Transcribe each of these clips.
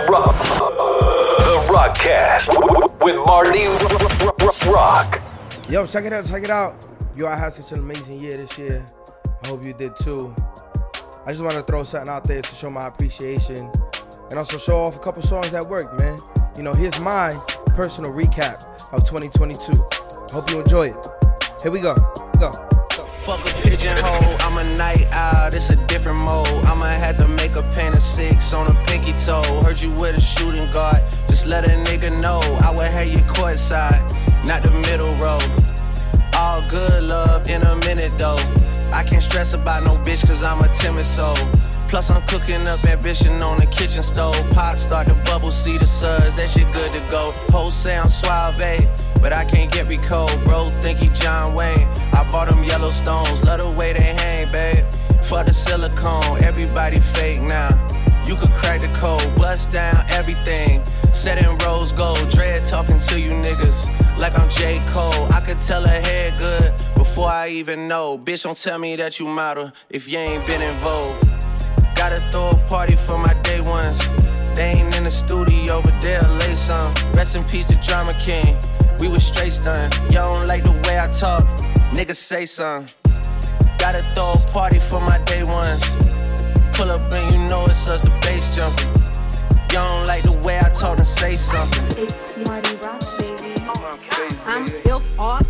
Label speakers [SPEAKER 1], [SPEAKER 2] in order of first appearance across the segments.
[SPEAKER 1] The Rock. The Rockcast with Marty Rock.
[SPEAKER 2] Yo, check it out, check it out. Yo, I had such an amazing year this year. I hope you did too. I just want to throw something out there to show my appreciation and also show off a couple songs that worked, man. You know, here's my personal recap of 2022. Hope you enjoy it. Here we go. Go.
[SPEAKER 3] Fuck a pigeonhole, I'm a night owl, it's a different mode. I'ma have to make a pain of six on a pinky toe. Heard you with a shooting guard, just let a nigga know. I would have you court side, not the middle row. All good love in a minute though. I can't stress about no bitch cause I'm a timid soul. Plus I'm cooking up ambition on the kitchen stove. Pot start to bubble, see the suds, that shit good to go. Whole sound suave, but I can't get recalled. Bro, think he John Wayne. I bought them Yellowstones, love the way they hang, babe. For the silicone, everybody fake now. You could crack the code, bust down everything. Set in rose gold, dread talking to you niggas like I'm J. Cole. I could tell her head good before I even know. Bitch, don't tell me that you model if you ain't been in vogue. Gotta throw a party for my day ones. They ain't in the studio, but they'll lay some. Rest in peace to Drama King. We was straight stunned. Y'all don't like the way I talk. Niggas say something. Gotta throw a party for my day ones. Pull up and you know it's us, the bass jumping. Y'all don't like the way I talk and say something.
[SPEAKER 4] It's Marty Rock, baby.
[SPEAKER 5] I'm F-R-E-E,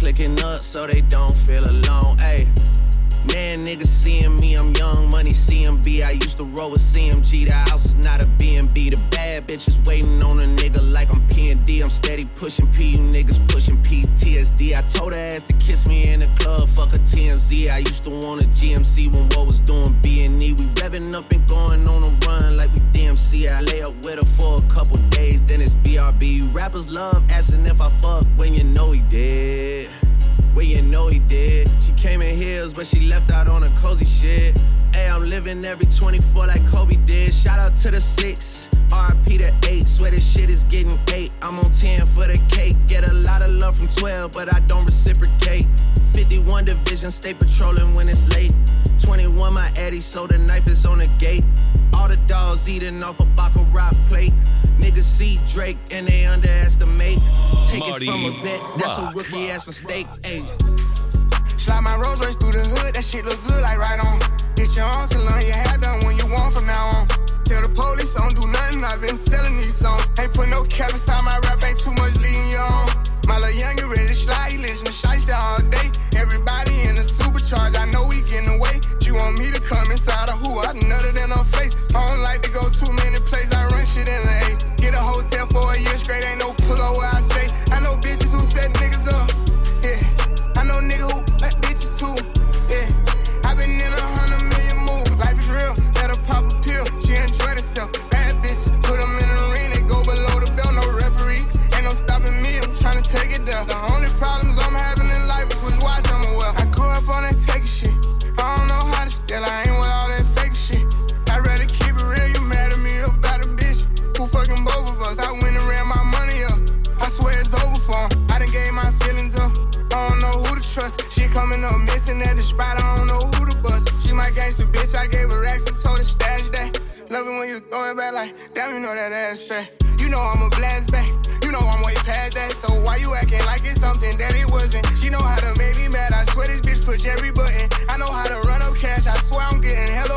[SPEAKER 3] clicking up so they don't feel alone. Hey. Man, niggas seeing me, I'm young money CMB. I used to roll with CMG. The house is not a B&B. The bad bitches waiting on a nigga like I'm P&D. I'm steady pushing P, you niggas pushing PTSD. I told her ass to kiss me in the club, fuck a TMZ. I used to want a GMC when what was doing B&E. We revving up and going on a run like we DMC. I lay up with her for a couple days, then it's BRB. Rappers love asking if I fuck when you know he did. Well, you know he did. She came in heels, but she left out on a cozy shit. Hey, I'm living every 24 like Kobe did. Shout out to the six. RP to eight. Swear this shit is getting eight. I'm on 10 for the cake. Get a lot of love from 12, but I don't reciprocate. 51 division, stay patrolling when it's late. 21, my Eddie, so the knife is on the gate. All the dogs eating off a Baccarat plate. Niggas see Drake and they underestimate. Take
[SPEAKER 1] Marty
[SPEAKER 3] it from a vet, that's a
[SPEAKER 1] Rock.
[SPEAKER 3] rookie ass mistake. Ayy.
[SPEAKER 6] Slide my Rolls Royce through the hood, that shit look good like right on. Get your own salon, your hair done when you want from now on. Tell the police I don't do nothing, I've been selling these songs. Ain't put no cap inside my rap, ain't too much you on. My little young, you ready to slide, you listen to shiesty all day. Everybody in the supercharge, I know we getting away. You want me to come inside of who? I nutted in her face. I don't like to go too many places, I run shit in the A. Get a hotel for a year straight, ain't When throw it back like, damn, you know that ass fat. You know I'm a blast back. You know I'm way past that. So why you acting like it's something that it wasn't? She know how to make me mad. I swear this bitch push every button. I know how to run up cash. I swear I'm getting hella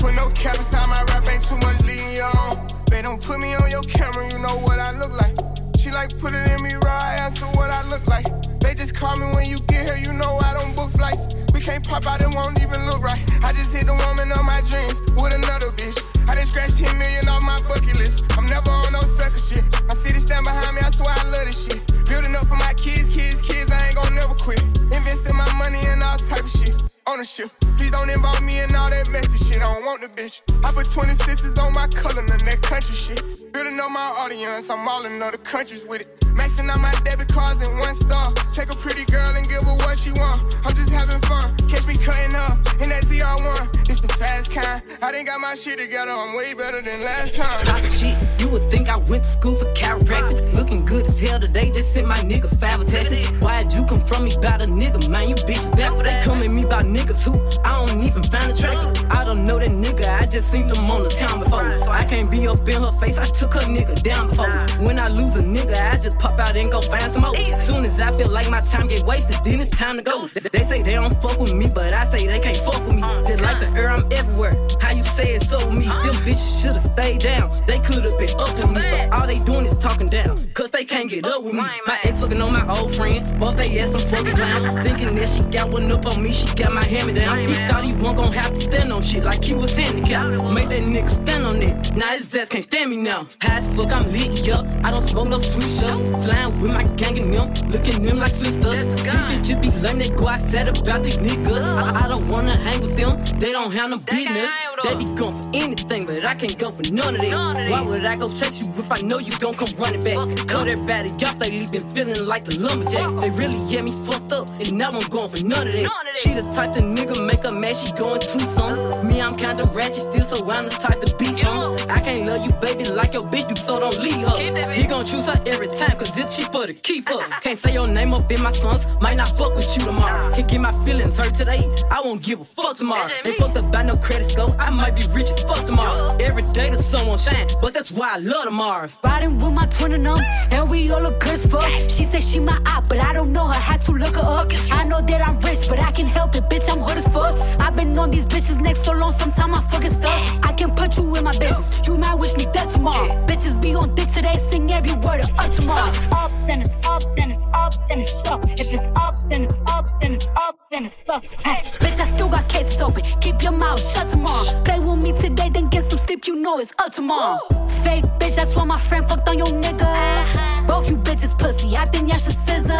[SPEAKER 6] put no cap inside my rap, ain't too much leading on. They don't put me on your camera, you know what I look like. She like put it in me raw, I answer what I look like. They just call me when you get here, you know I don't book flights. We can't pop out, it won't even look right. I just hit the woman of my dreams with another bitch. I done scratched 10 million off my bucket list. I'm never on no sucker shit. My city stand behind me, I swear I love this shit. Building up for my kids, kids, kids, I ain't gon' never quit. Investing my money in all type of shit. Ownership. Please don't involve me in all that messy shit. I don't want the bitch. I put 26s on my color, none that country shit. Building up my audience, I'm all in other countries with it. Maxing out my debit cards in one star. Take a pretty girl and give her what she want. I'm just having fun. Catch me cutting up in that ZR1. It's the fast kind. I done got my shit together. I'm way better than last time.
[SPEAKER 5] Pop shit, you would think I went to school for chiropractic. Looking good as hell today, just sent my nigga five attachments. Why'd you come from me about a nigga, man? You bitch backwards. They come at me about niggas who I don't even find attractive. I don't know that nigga, I just seen them on the town before. I can't be up in her face, I took her nigga down before. When I lose a nigga, I just pop out and go find some more. Soon as I feel like my time get wasted, then it's time to go. They say they don't fuck with me, but I say they can't fuck with me. Just like the air, I'm everywhere. How you say it so me? Them bitches should've stayed down. They could've been up to me, but all they doing is talking down. Cause they can't get up with me. My ex fucking on my old friend. Both they ass some fucking clowns. Thinking that she got one up on me, she got my hand me down. Thought he wasn't gonna have to stand on shit like he was handicapped. Made that nigga stand on it. Now his ass can't stand me now. High as fuck, I'm lit, yup. I don't smoke no sweet shots. Slime with my gang and them. Looking them like sisters. These bitches be lame, they go outside about these niggas. I, I don't wanna hang with them. They don't have no business. They be going for anything, but I can't go for none of that. Why would I go chase you if I know you gon' come running back? Cut everybody off, they leave been feeling like the lumberjack. They really get me fucked up, and now I'm going for none of that. She the type the nigga make her mad, she going too some. Me, I'm kinda ratchet still, so I'm the type to be some. I can't love you, baby, like your bitch do, so don't leave her. You gon' choose her every time, cause it's cheaper to keep her. Can't say your name up in my songs, might not fuck with you tomorrow. Can't get my feelings hurt today, I won't give a fuck tomorrow. Ain't fucked up by no credit score, I might be rich as fuck tomorrow. Every day the sun won't shine, but that's why I love the Mars.
[SPEAKER 7] Riding with my twin and them, and we all look good as fuck. She said she my eye, but I don't know her. Had to look her up. I know that I'm rich, but I can help it, bitch. I'm hood as fuck. I've been on these bitches next so long, sometimes I fucking stuck. I can put you in my business. You might wish me dead tomorrow. Bitches be on dick today, sing every word of up tomorrow. Up, then it's up, then it's up, then it's stuck. If it's up, then it's up, then it's up, then it's stuck. Hey, bitch, I still got cases open. Keep your mouth shut tomorrow. Play with me today, then get some. You know it's up tomorrow. Fake bitch, that's why my friend fucked on your nigga. Both you bitches pussy, I think y'all should scissor.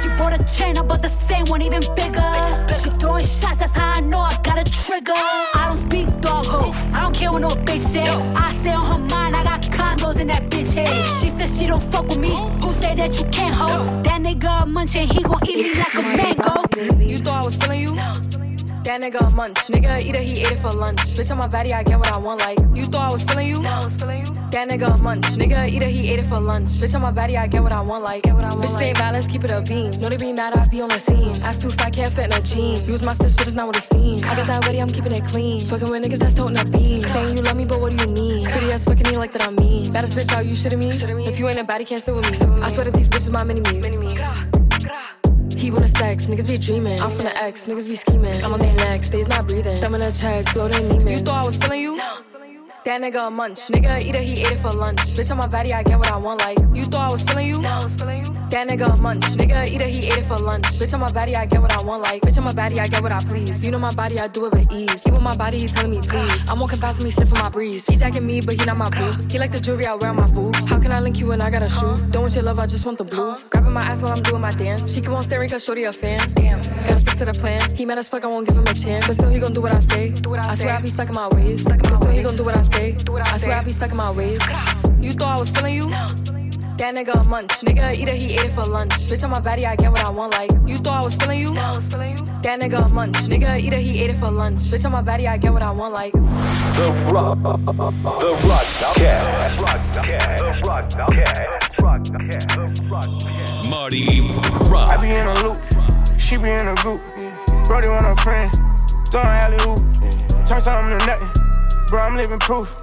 [SPEAKER 7] She bought a chain, I bought the same one, even bigger. She throwing shots, that's how I know I got a trigger. I don't speak dog ho, I don't care what no bitch say. I say on her mind, I got condos in that bitch head. She said she don't fuck with me. Who say that you can't hold? That nigga a munch and he gon' eat me like a mango.
[SPEAKER 8] You thought I was feeling you? That nigga a munch. Nigga eat it, he ate it for lunch. Bitch, on my body, I get what I want. Like, you thought I was feeling you? No, I was feeling you. That nigga a munch. Nigga eat it, he ate it for lunch. Bitch, on my body, I get what I want. Like, bitch, say balance, keep it a beam. Know they be mad, I be on the scene. Ass too fat, can't fit in a jean. Use my steps, but it's not what it seems. I got that ready, I'm keeping it clean. Fucking with niggas that's toting a beam. Saying you love me, but what do you mean? Pretty ass fucking me like that, I mean. Baddest bitch, how you shitting me? If you ain't a baddie, can't sit with me. I swear that these bitches my mini-me's. He wanna sex, niggas be dreaming. I'm from the X, niggas be scheming. I'm on their neck, stays not breathing. Thumb in a check, blow their. You thought I was feeling you? That nigga a munch. Nigga eat it, he ate it for lunch. Bitch, on my body, I get what I want. Like, you thought I was feeling you? nigga i was feeling That nigga a munch. Nigga eat it, he ate it for lunch. Bitch, on my body, I get what I want. Like, bitch, on my body, I get what I please. You know my body, I do it with ease. He with my body, he telling me please. I'm walking past me, sniffing my breeze. He jacking me, but he not my boo. He like the jewelry I wear on my boobs. How can I link you when I got a shoe? Don't want your love, I just want the blue. Grabbing my ass while I'm doing my dance. She keep on staring cause shorty a fan. Damn. Gotta stick to the plan. He mad as fuck, I won't give him a chance. But still, he gon' do what I say. Do what I swear I be stuck in my ways. But still, he gon' do what I say. I swear I be stuck in my ways. You thought I was feeling you? That nigga a munch. Nigga eat it, he ate it for lunch. Bitch, on my body, I get what I want. Like, you thought I was feeling you? That nigga a munch. Nigga eat it, he ate it for lunch. Bitch, on my body, I get what I want. Like,
[SPEAKER 1] The Rock. The Rockcast. Marty
[SPEAKER 6] I
[SPEAKER 1] Rock.
[SPEAKER 6] be in a loop, she be in a group. Brody want a friend, throwing alley hoop. Turn something to nothing, bro. I'm living proof.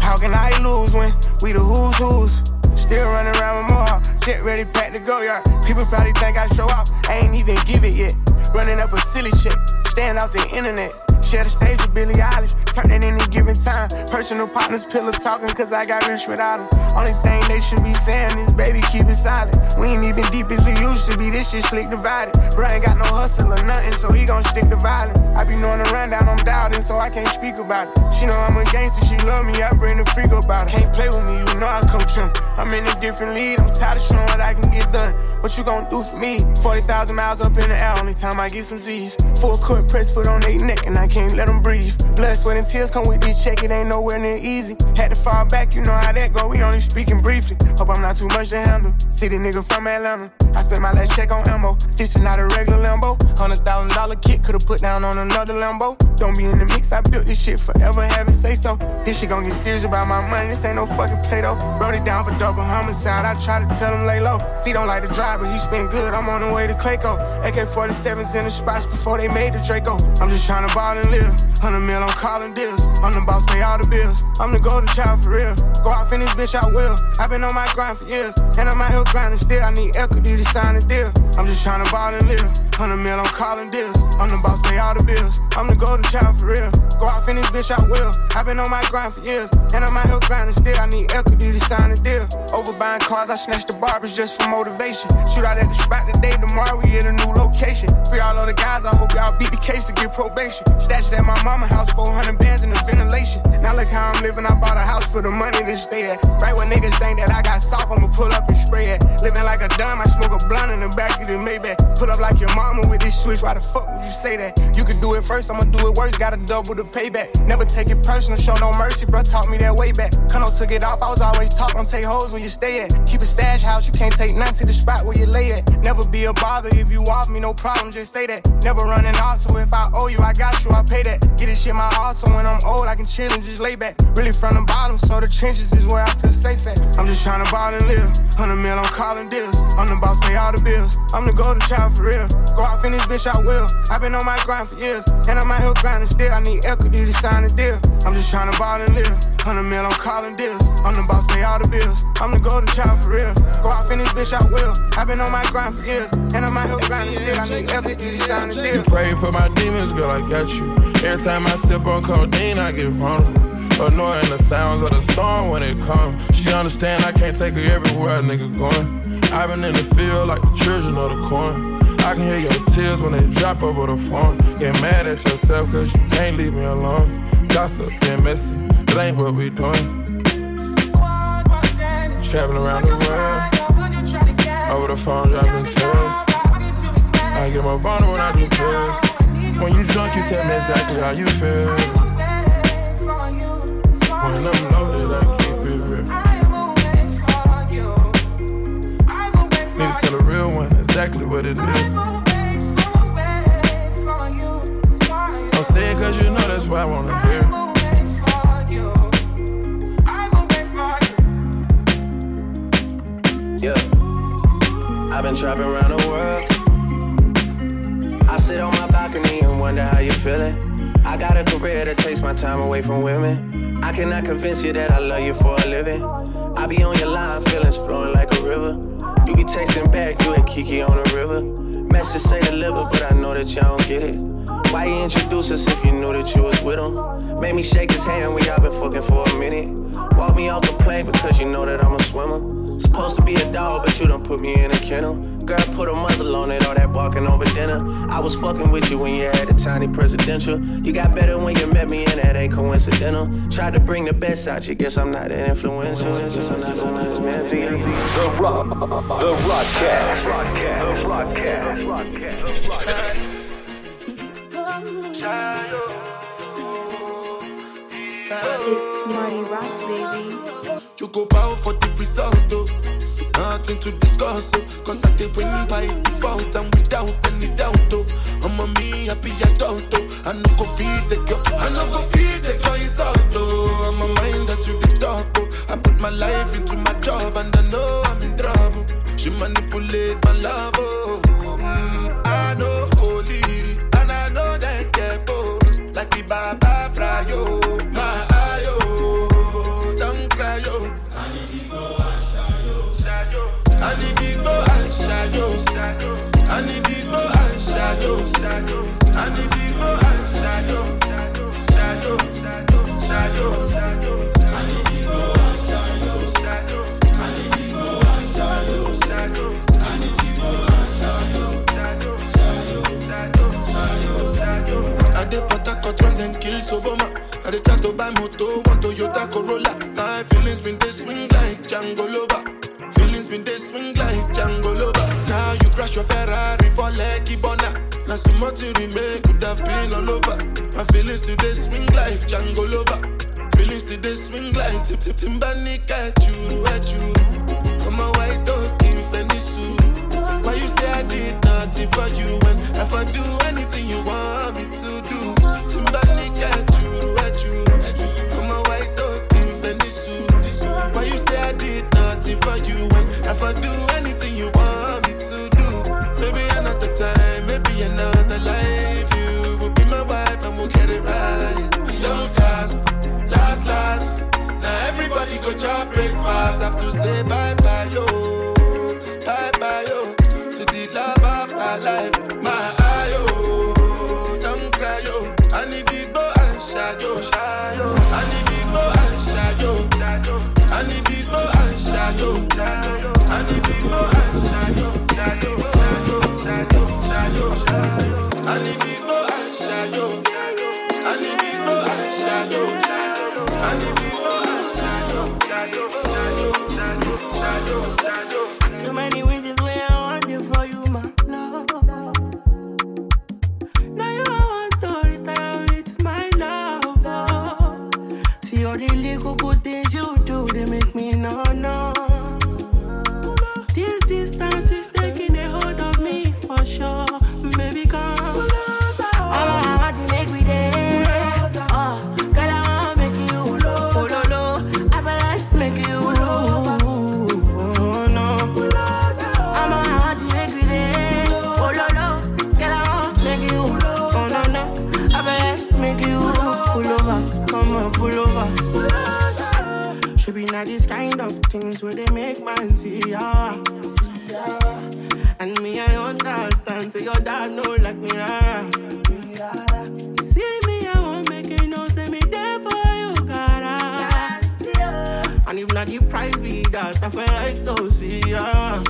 [SPEAKER 6] How can I lose when we the who's who's? Still running around with more jet ready, packed to go yard. People probably think I show off, I ain't even give it yet. Running up a silly check, staying off the internet. Share the stage with Billie Eilish. Turn it any given time. Personal partners, pillow talking, cause I got rich without them. Only thing they should be saying is, baby, keep it silent. We ain't even deep as we used to be. This shit slick divided. Bro ain't got no hustle or nothing, so he gon' stick to violence. I be knowing the rundown, I'm doubting, so I can't speak about it. She know I'm a gangster, she love me, I bring the freak about it. Can't play with me, you know I coach him. I'm in a different lead, I'm tired of showing what I can get done. What you gon' do for me? 40,000 miles up in the air, only time I get some Z's. Full court press foot on their neck, and I can't let them breathe. Blood, sweat, and tears come with this check, it ain't nowhere near easy. Had to fall back, you know how that go, we only speaking briefly. Hope I'm not too much to handle. City nigga from Atlanta. I spent my last check on ammo. This is not a regular Lambo. Hundred thousand dollar kit could've put down on another Lambo. Don't be in the mix, I built this shit forever, have it say so. This shit gon' get serious about my money, this ain't no fucking play though. Wrote it down for double homicide, I try to tell him lay low. See, don't like the drive, but he spin good, I'm on the way to Clayco. AK 47s in the spots before they made the Draco. I'm just trying to ball live. 100 mil, I'm calling deals. I'm the boss, pay all the bills. I'm the golden child for real. Go off in this bitch, I will. I've been on my grind for years, and I'm out here grinding still. I need equity to sign a deal. I'm just trying to ball and live. 100 mil, I'm calling deals. I'm the boss, pay all the bills. I'm the golden child for real. Go off in bitch, I will. I've been on my grind for years, and I'm out here grinding still. I need equity to sign a deal. Over buying cars, I snatched the barbers just for motivation. Shoot out at the spot today, tomorrow we at a new location. Free all of the guys, I hope y'all beat the case and get probation. Stashed at my mama house, 400 bands in the ventilation. Now look how I'm living, I bought a house for the money to stay at. Right when niggas think that I got soft, I'ma pull up and spray it. Living like a dumb, I smoke a blunt in the back of the Maybach. Pull up like your with this switch, why the fuck would you say that? You could do it first, I'ma do it worse, gotta double the payback. Never take it personal, show no mercy, bro, taught me that way back. Cuno took it off, I was always taught, don't take hoes when you stay at. Keep a stash house, you can't take none to the spot where you lay at. Never be a bother if you off me, no problem, just say that. Never running off, so if I owe you, I got you, I pay that. Get this shit my all, so when I'm old, I can chill and just lay back. Really from the bottom, so the trenches is where I feel safe at. I'm just trying to ball and live. 100 mil, I'm calling deals. I'm the boss, pay all the bills. I'm the golden child for real. Go off in this bitch, I will. I've been on my grind for years, and I'm out here grinding still. I need equity to sign a deal. I'm just trying to ball and live. 100 mil, I'm calling deals. I'm the boss, pay all the bills. I'm the golden child for real. Go off in this bitch, I will. I've been on my grind for years, and I'm out here grinding still. I need equity to sign a deal.
[SPEAKER 9] Pray for my demons, girl, I got you. Every time I sip on codeine, I get vulnerable. Annoying the sounds of the storm when it comes. She understand I can't take her everywhere a nigga going. I've been in the field like the children of the corn. I can hear your tears when they drop over the phone. Get mad at yourself cause you can't leave me alone. Gossip and messy, it ain't what we doing. Traveling around the world. Over the phone, dropping tears. I get more vulnerable when I do pills. When you drunk, you tell me exactly how you feel. When I'm exactly what it is. Don't say it cause you know that's what I wanna hear.
[SPEAKER 10] Yeah. I've been trapping around the world. I sit on my balcony and wonder how you're feeling. I got a career that takes my time away from women. I cannot convince you that I love you for a living. I be on your line, feelings flowing like a river. You be texting back, you and Kiki on the river. Message say deliver, but I know that y'all don't get it. Why you introduce us if you knew that you was with him? Made me shake his hand, we all been fucking for a minute. Walk me off the plane because you know that I'm a swimmer. Supposed to be a dog, but you done put me in a kennel. Girl, put a muzzle on it, all that barking over dinner. I was fucking with you when you had a tiny presidential. You got better when you met me, and that ain't coincidental. Tried to bring the best out you, guess I'm not that influential. Guess I'm not so nice, man. Figure it out.
[SPEAKER 1] The Rock, the Rockcast. The Rockcast.
[SPEAKER 4] It's Marty Rock, baby.
[SPEAKER 11] You go bow for the result, oh. Nothing to discuss, oh. Cause I did win by default and without any doubt, oh. I'm a me happy adult, oh. I no go feed the girl, I no go feed the girl insult, oh. I'm a mind that's you the talk, oh. I put my life into my job and I know I'm in trouble. She manipulate my love, oh. Mm, I know holy and I know that get both like the Baba my I need people and shadow. I need people and shadow. Shadow, shadow, shadow, shadow. I need people and shadow. I I dey put a cut run and kill Soboma. I dey try to buy motor want Toyota Corolla. Ferrari for Lucky Bonner. Now so much you remake could have been all over. My feelings today swing like Django Lover. Feelings today swing like Tip Tip Timbanik at you, at you. I'm a white dog in Fendi. Why you say I did nothing for you when if I do anything you want me to do? Timbanik at you, at you. I'm a white dog in. Why you say I did nothing for you when if I do anything you want everybody go job breakfast. Have to say bye yo,
[SPEAKER 12] where they make man see ya. And me, I understand. Say your dad know like me, rara. See me, I won't make you know. Say me there for you, gotta. And if not the price be that, I feel like to see ya.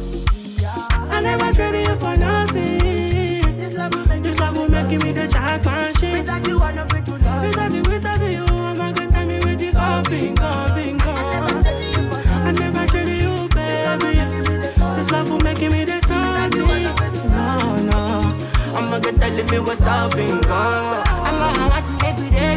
[SPEAKER 12] I never traded you for nothing. This love will make, this love will make me the championship. Without you, I'm not free to love. Without you, without you, I'm a good time with you. Coming, coming, coming. This make me the nothing. No, no. I'm a good telling me what's up and go. I'm a want to me dead,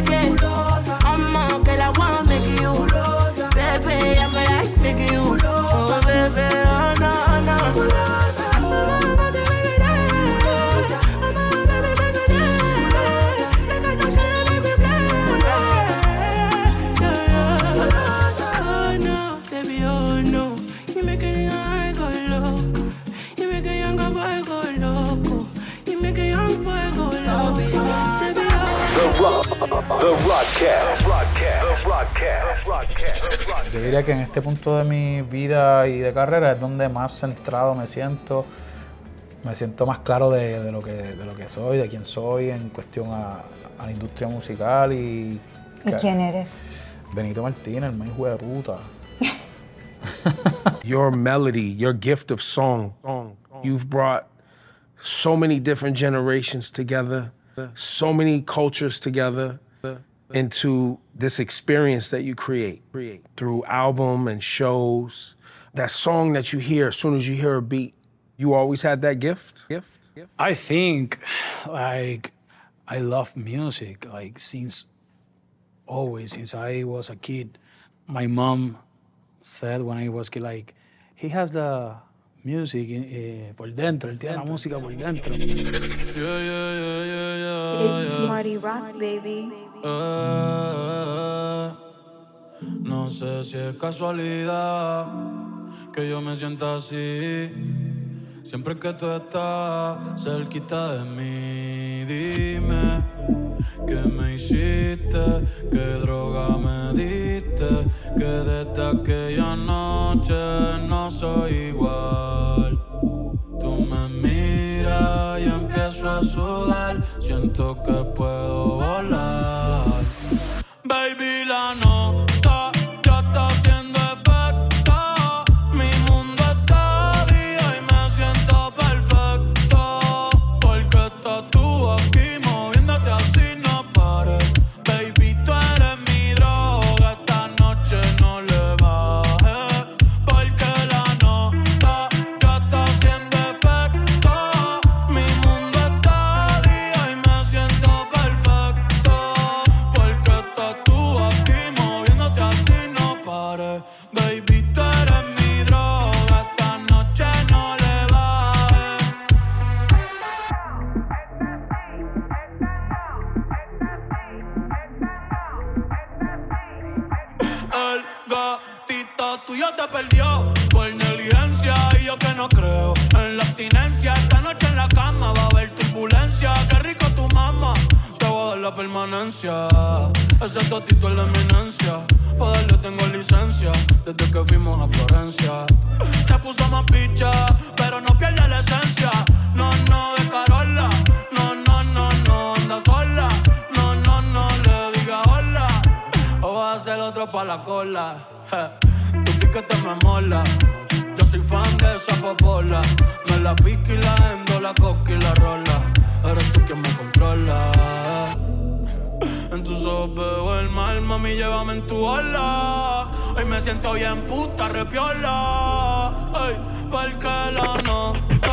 [SPEAKER 1] The Rockcast, The Rockcast, The Rockcast.
[SPEAKER 13] Yo diría que en este punto de mi vida y de carrera es donde más centrado me siento. Me siento más claro de, de lo, que, de lo que soy, de quién soy en cuestión a, a la industria musical y...
[SPEAKER 14] ¿Y quién eres?
[SPEAKER 13] Benito Martínez, el hijo de puta.
[SPEAKER 15] your melody, your gift of song. You've brought so many different generations together, so many cultures together into this experience that you create create through album and shows. That song that you hear as soon as you hear a beat, you always had that gift? Gift?
[SPEAKER 16] I think, like, I love music, like, since always, since I was a kid. My mom said when I was kid, like, he has the music eh, por dentro, él tiene la música por dentro.
[SPEAKER 4] It's Marty Rock, baby.
[SPEAKER 17] Eh, no sé si es casualidad que yo me sienta así. Siempre que tú estás cerquita de mí, dime qué me hiciste, qué droga me diste, que desde aquella noche no soy igual. Tú me miras y empiezo a sudar, siento que puedo volar. Baby, la nota distancia. Ese totito es la eminencia. Para darle tengo licencia. Desde que fuimos a Florencia. Se puso más picha, pero no pierde la esencia. No, no, de Carola. No, no, no, no, anda sola. No, no, no, le diga hola. O va a hacer otro pa' la cola. Tu piquete me mola. Yo soy fan de esa popola. Me la pique y la endo, la coca y la rola. Eres tú quien me controla. Los veo el mal, mami, llévame en tu ala. Hoy me siento bien puta, repiola. Ey, porque
[SPEAKER 18] la no.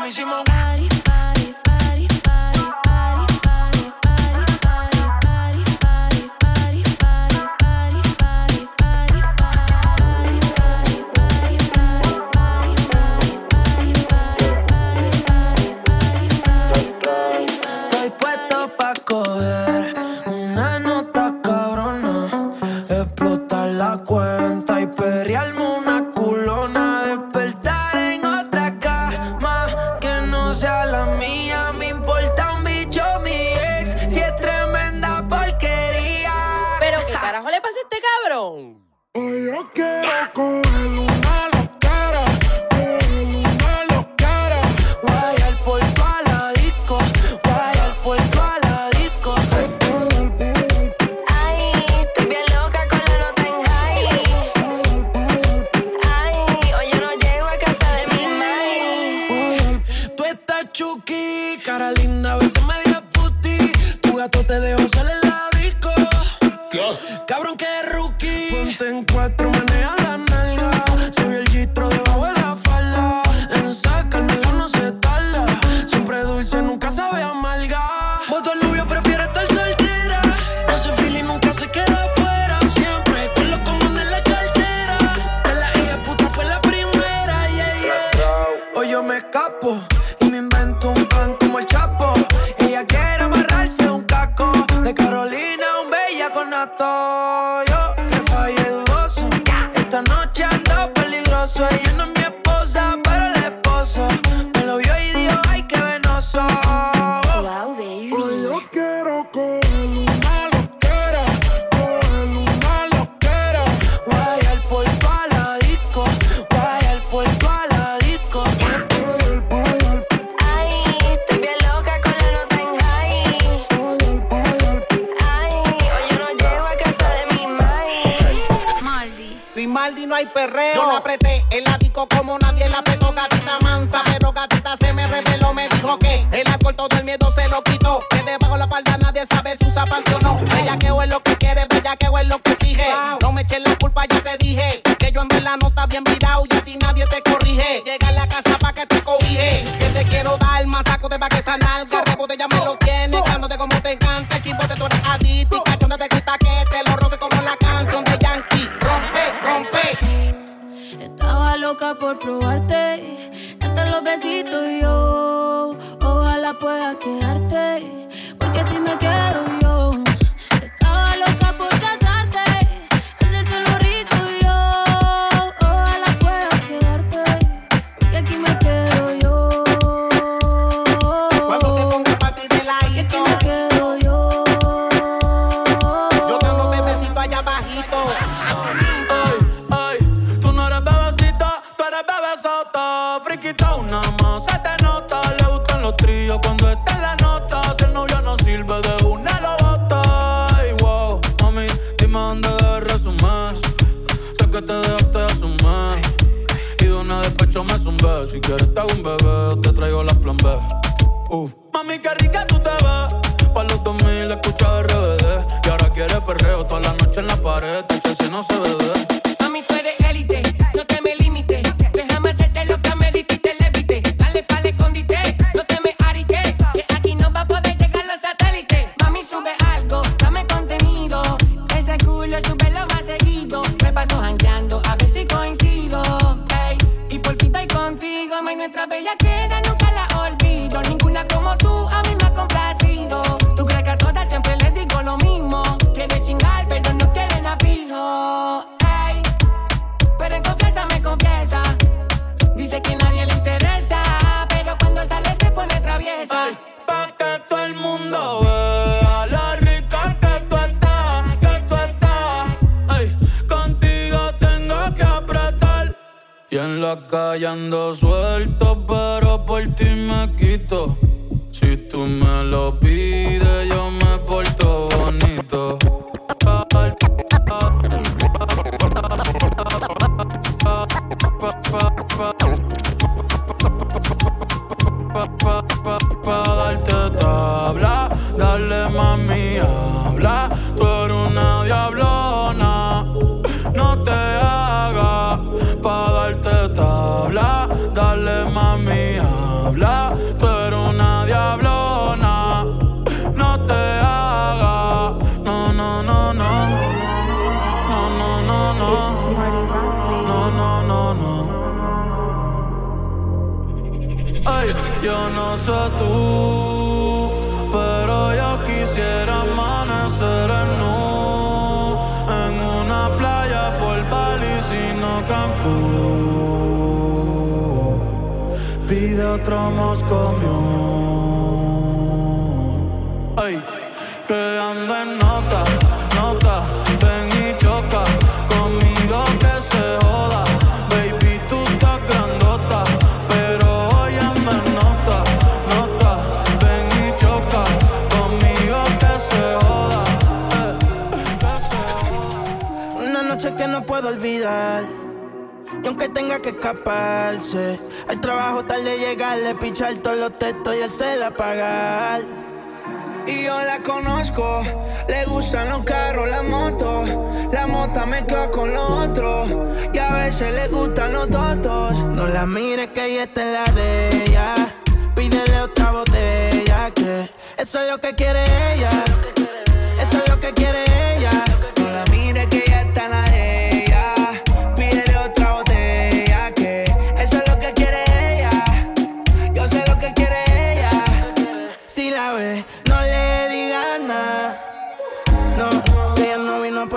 [SPEAKER 18] me,
[SPEAKER 19] she my peligroso. Ella
[SPEAKER 17] sabe en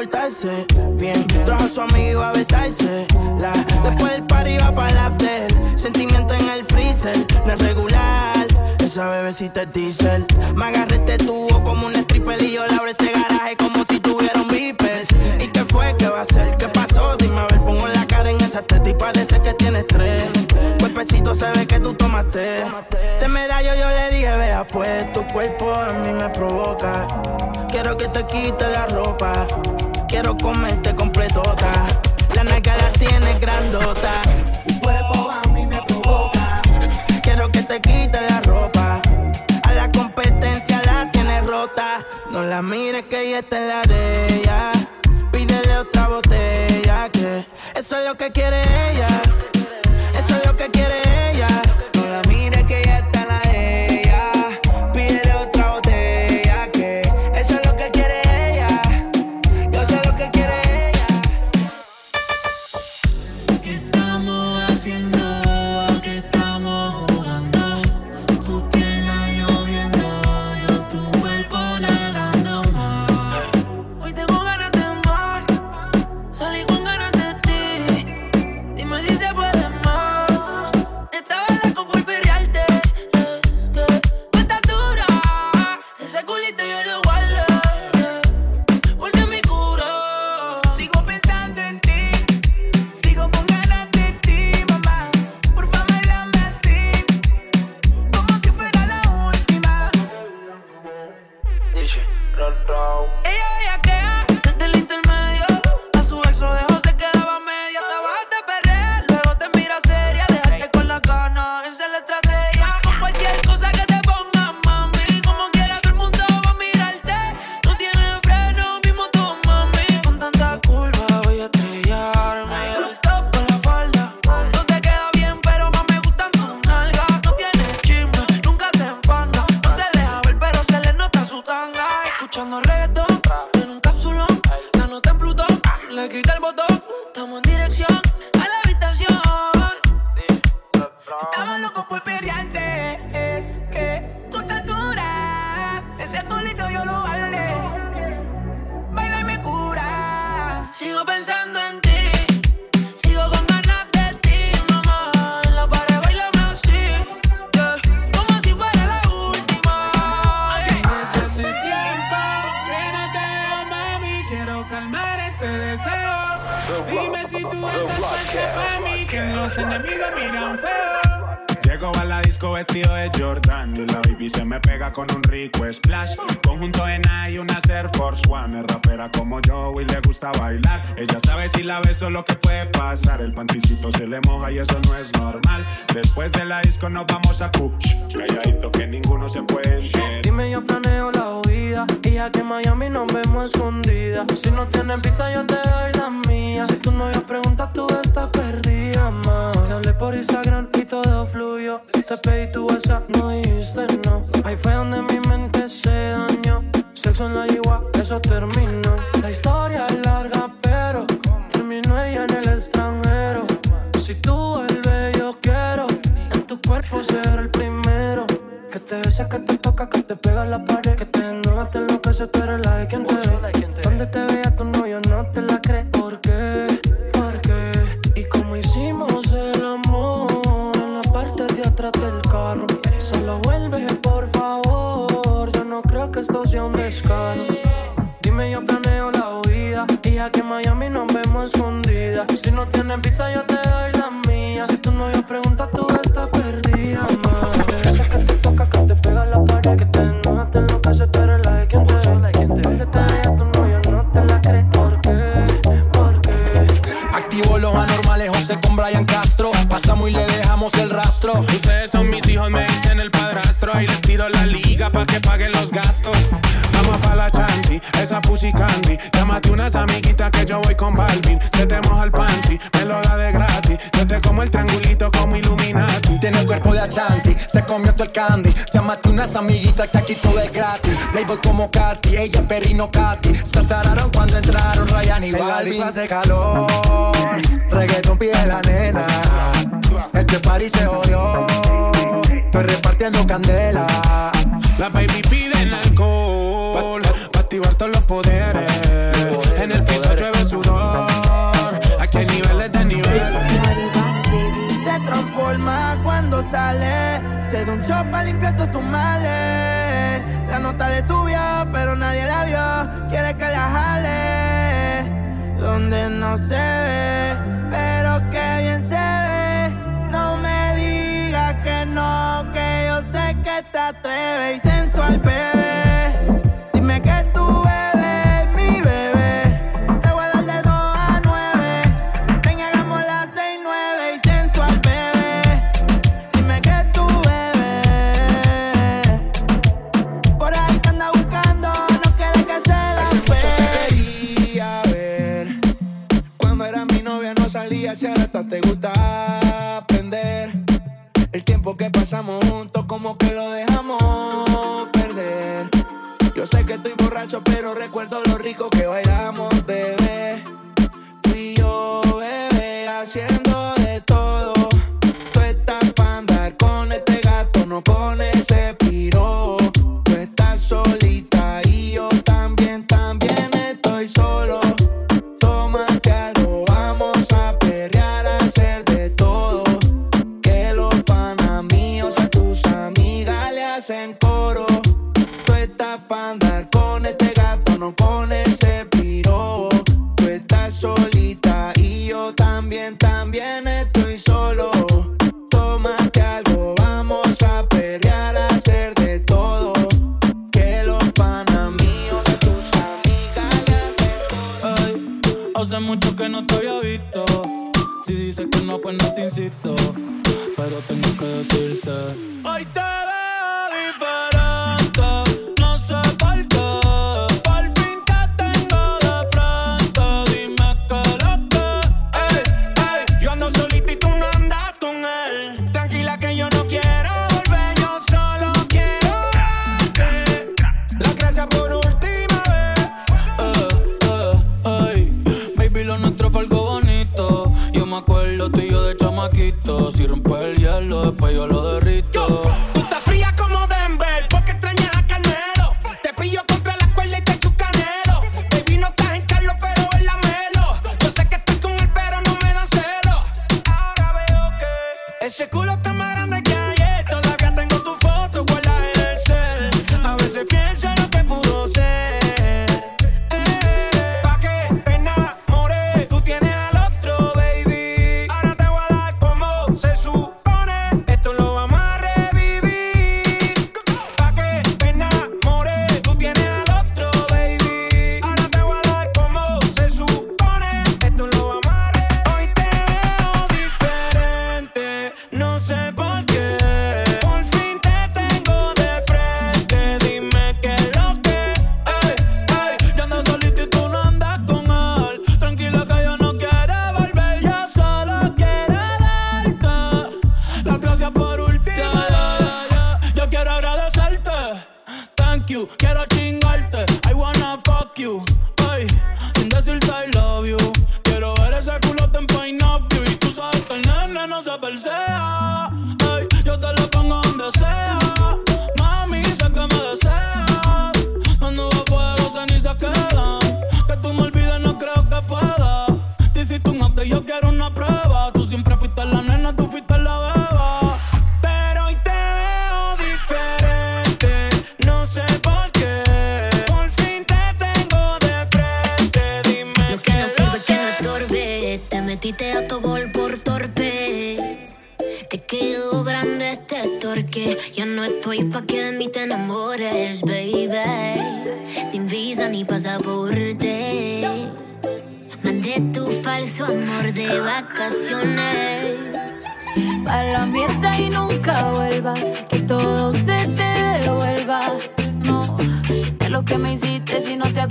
[SPEAKER 20] portarse bien. Trajo a su amigo y iba a besarse. La, después del party iba para el after. Sentimiento en el freezer, no es regular. Esa bebecita es diesel. Me agarré este tubo como un stripper y yo le abro ese garaje como si tuviera un beeper. ¿Y qué fue? ¿Qué va a ser? ¿Qué pasó? Dime a ver, pongo la cara en esa teta y parece que tienes tres. Cuerpecito se ve que tú tomaste. De medallo yo le dije, vea pues, tu cuerpo a mí me provoca. Quiero que te quite la ropa. Quiero comerte completota. La nalga la tienes grandota. Tu cuerpo a mí me provoca. Quiero que te quite La mires que ella está en la de ella. Pídele otra botella que eso es lo que quiere ella.
[SPEAKER 21] Le quita el botón. Estamos en
[SPEAKER 22] enemigo mira un vestido de Jordan y la baby se me pega con un rico splash. Conjunto en y una Air Force One. Es rapera como yo y le gusta bailar. Ella sabe si la beso lo que puede pasar. El panticito se le moja y eso no es normal. Después de la disco nos vamos a Kush. Calladito que ninguno se puede enterar.
[SPEAKER 21] Dime, yo planeo la huida. Y ya que en Miami nos vemos escondidas. Si no tienes visa, yo te doy la mía. Si tu novio pregunta, tú estás perdida, ma. Te hablé por Instagram y todo fluyó. Te pedí tu WhatsApp, no dijiste no. Ahí fue donde mi mente se dañó. Sexo en la yigua, eso terminó. La historia es larga, pero terminó ella en el extranjero. Si tú vuelves, yo quiero en tu cuerpo ser el primero. Que te besa, que te toca, que te pega la pared. Que te enoja, te enloquece, tú eres la de no visa, yo te doy la mía. Si tu novio pregunta, tú estás perdida, ma. Que te toca, que te pega la pared. Que te enoja, te enloquece, tú eres la de quien te ve. Donde te vea tu novio, no te la crees. ¿Por qué? ¿Por qué?
[SPEAKER 23] Activo los anormales, José con Brian Castro. Pasamos y le dejamos el rastro.
[SPEAKER 22] Ustedes son mis hijos, me dicen el padrastro. Y les tiro la liga pa' que paguen los gastos. Esa pussy candy. Llámate unas amiguitas que yo voy con Balvin. Se te moja el panty, me lo da de gratis. Yo te como el triangulito como Illuminati.
[SPEAKER 23] Tiene el cuerpo de Achanti, se comió todo el candy. Llámate unas amiguitas que aquí todo es gratis. Playboy como Katy, ella es perrino Katy. Se azararon cuando entraron Ryan y Balvin. hace calor, reggaeton pide la nena. Este party se jodió, estoy repartiendo candela.
[SPEAKER 22] La baby piden alcohol en el piso llueve sudor. Aquí hay niveles de niveles.
[SPEAKER 20] Se transforma cuando sale. Se da un shot para limpiar todos sus males. La nota le subió, pero nadie la vio. Quiere que la jale. Donde no se ve, pero que bien se ve. No me digas que no, que yo sé que te atreves. Y sensual.
[SPEAKER 24] pero recuerdo lo rico que
[SPEAKER 17] it the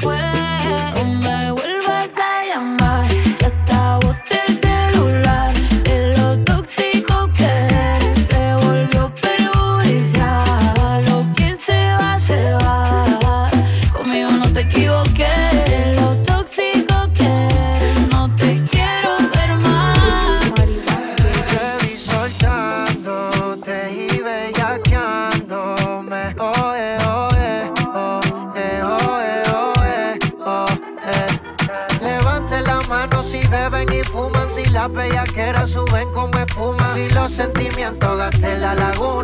[SPEAKER 17] way, oh my way. la
[SPEAKER 25] laguna.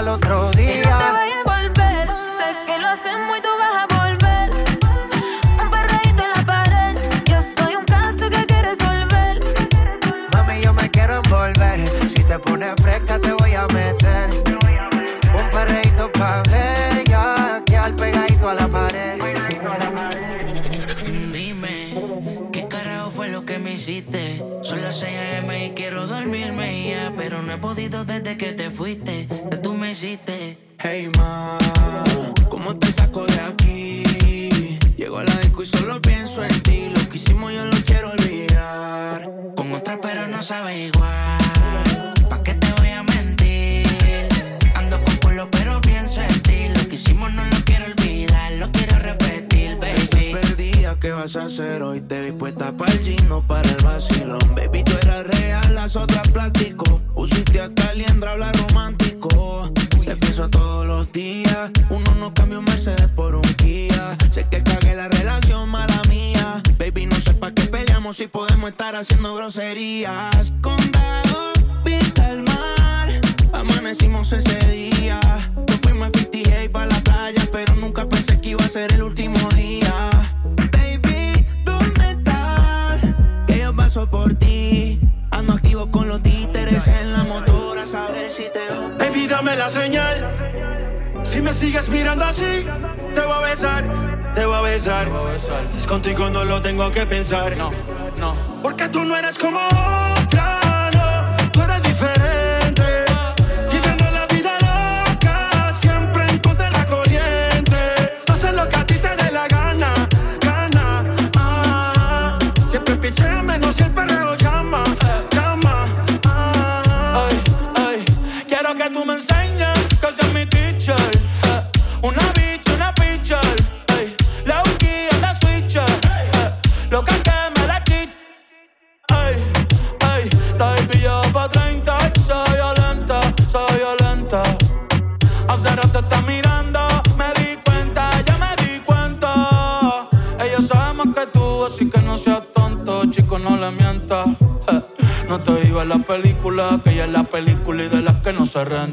[SPEAKER 25] al
[SPEAKER 20] otro. podemos estar haciendo groserías. Condado, vista al mar, amanecimos ese día. Yo fuimos a 58 para la playa, pero nunca pensé que iba a ser el último día. Baby, ¿dónde estás? Que yo paso por ti. Ando activo con los títeres en la motora, a saber si te gusta.
[SPEAKER 26] Baby, dame la señal. Si me sigues mirando así, te voy a besar te voy a besar. Voy a besar. Si es contigo no lo tengo que pensar. No, no. Porque tú no eres como otra.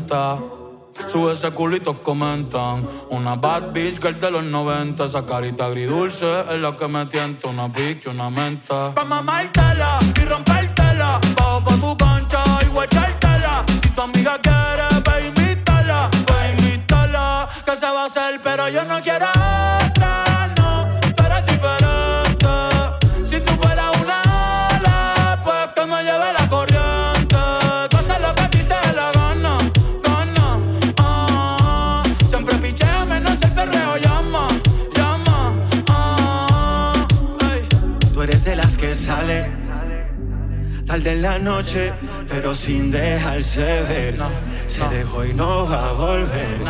[SPEAKER 17] cuenta. Sube ese culito, comentan. Una bad bitch que el de los 90. Esa carita agridulce es la que me tienta. Una pique y una menta. Pa' mamártela y rompértela. Bajo pa' tu cancha y guachártela. Si tu amiga quiere, pa' invítala. Pa' invítala. Que se va a hacer, pero yo no quiero.
[SPEAKER 26] en la noche, pero sin dejarse ver. No, Se dejó y no va a volver.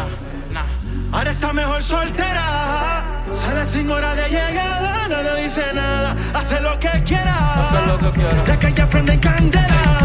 [SPEAKER 26] Ahora está mejor soltera. Sale sin hora de llegada, no le dice nada. Hace lo que quiera.
[SPEAKER 17] Hace lo que quiera.
[SPEAKER 26] La calle prende en candela.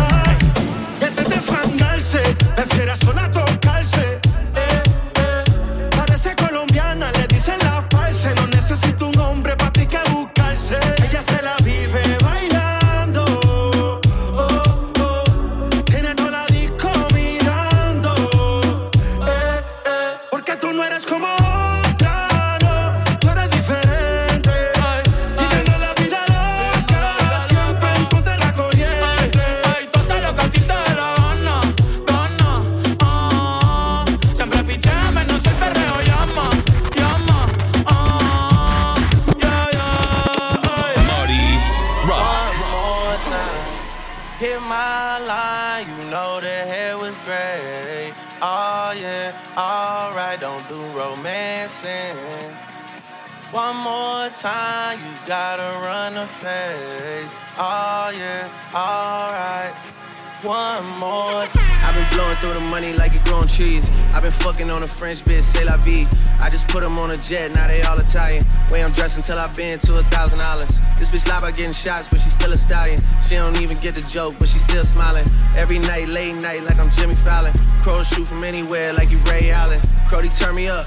[SPEAKER 3] Been fucking on a French bitch, say la vie. I just put them on a jet, now they all Italian. Way I'm dressed until I've been to a thousand dollars. This bitch lie about getting shots, but she's still a stallion. She don't even get the joke, but she still smiling. Every night, late night, like I'm Jimmy Fallon. Crows shoot from anywhere, like you Ray Allen. Crody, turn me up.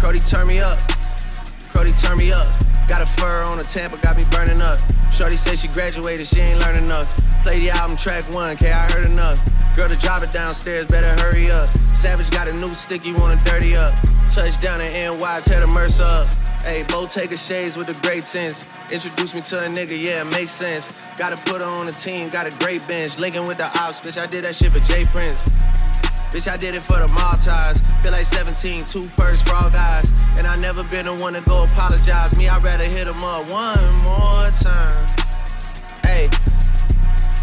[SPEAKER 3] Crody, turn me up. Crody, turn me up. Got a fur on a Tampa, got me burning up. Shorty say she graduated, she ain't learned enough. Play the album track one, K, I heard enough. Girl to drive it downstairs, better hurry up. Savage got a new stick, you wanna dirty up. Touchdown in NY, tear the Mercer up. Hey, Bo take a shades with a great sense. Introduce me to a nigga, yeah, it makes sense. Gotta put her on the team, got a great bench. Linking with the ops, bitch, I did that shit for J Prince. Bitch, I did it for the Maltese. Feel like 17, two purse all guys. And I never been the one to go apologize. Me, I'd rather hit him up one more time. Hey.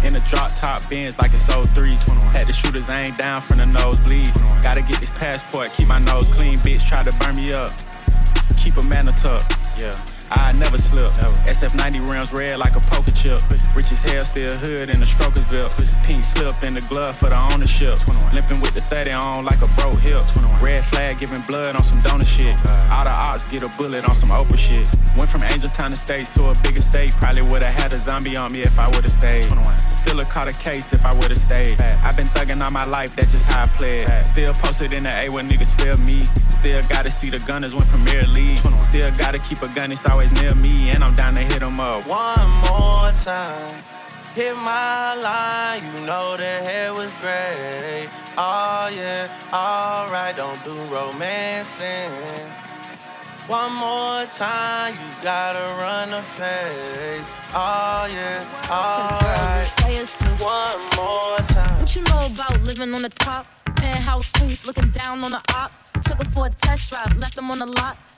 [SPEAKER 27] 21. In a drop top Benz like it's 03. 21. Had the shooters aim down from the nosebleed. Gotta get this passport, keep my nose clean. Bitch try to burn me up. Keep a man tuck. Yeah. I never slip. SF90 rims red like a poker chip. Rich as hell, still hood in the Strokersville. Pink slip in the glove for the ownership. Limping with the 30 on like a broke hip. Red flag giving blood on some donor shit. All the ops get a bullet on some Oprah shit. Went from Angel Town Estates to a bigger state. Probably would've had a zombie on me if I would've stayed. Still a caught a case if I would've stayed. I've been thugging all my life, that's just how I played. Still posted in the A when niggas feel me. Still gotta see the gunners win Premier League. Still gotta keep a gun, it's always near me. And I'm down to hit 'em up.
[SPEAKER 4] One more time. Hit my line, you know the hair was gray. Oh yeah, alright, don't do romancing. One more time, you gotta run the face. Oh yeah, alright. One more time.
[SPEAKER 28] What you know about living on the top? Penthouse suites, looking down on the ops. Took her for a test drive, left them on the lot.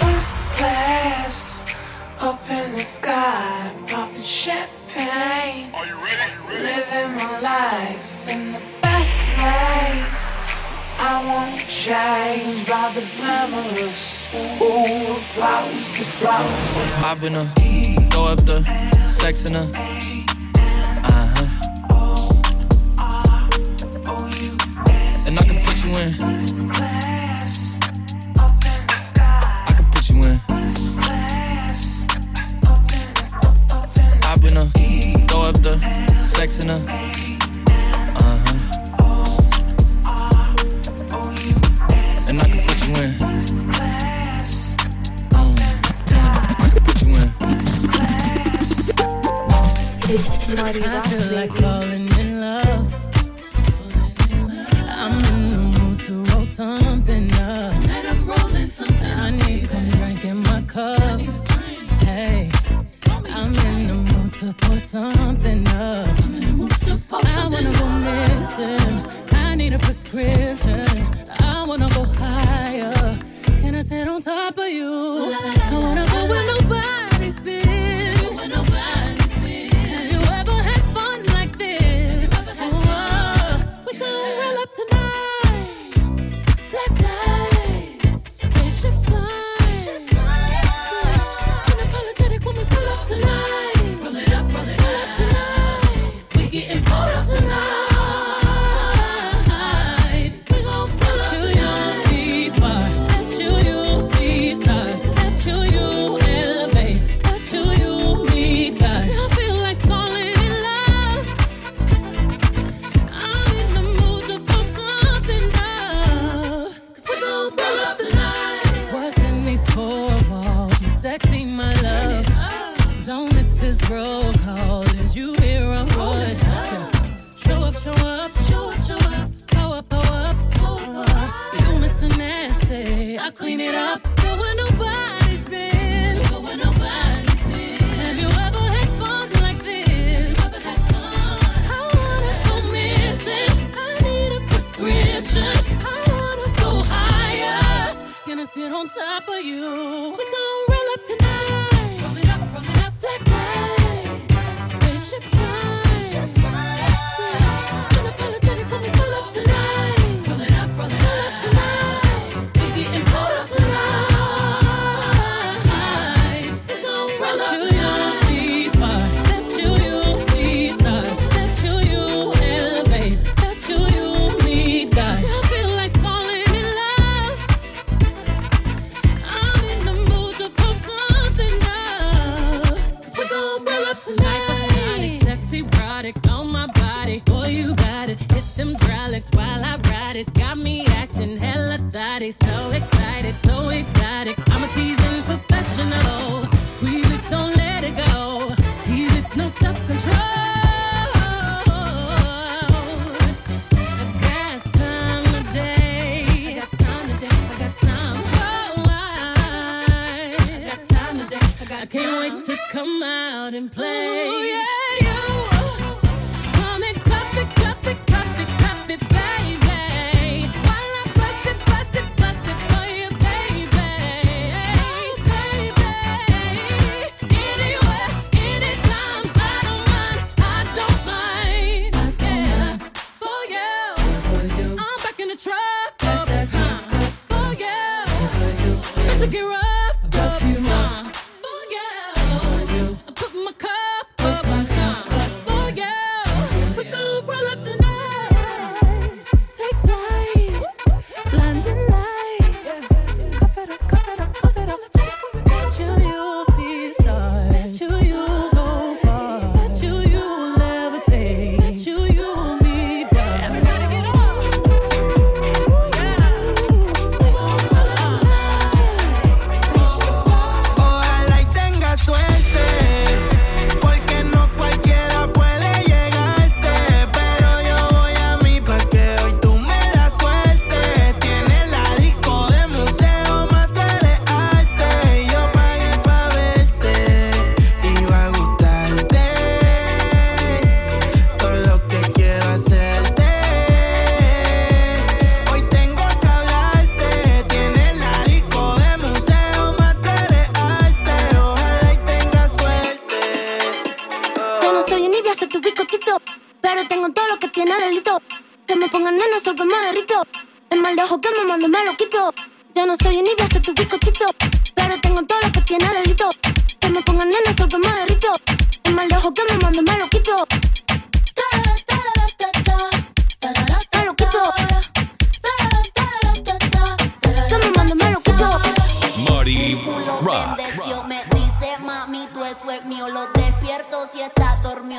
[SPEAKER 29] First class, up in the sky, popping champagne. Are you ready? Living my life in the fast lane. I won't change by the glamorous. Ooh, flowers, flowers.
[SPEAKER 4] Hop in her, throw up the sex in her. Uh huh. And I can put you in. Her, throw up the sex in her. Uh huh. And I can put you in. Mm, I can put you in.
[SPEAKER 30] I feel like falling in love. I'm in the mood to roll something up. Tonight I'm rolling something. I need some drink in my cup. Hey, I'm in the mood to pour something up. I wanna go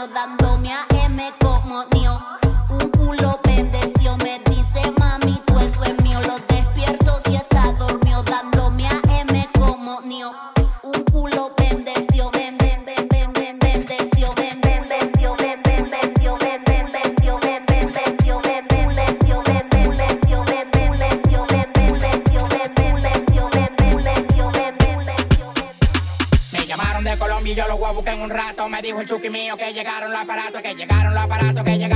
[SPEAKER 31] años dando el chuquimío, que
[SPEAKER 32] llegaron los aparatos, que llegaron los aparatos, que llegaron.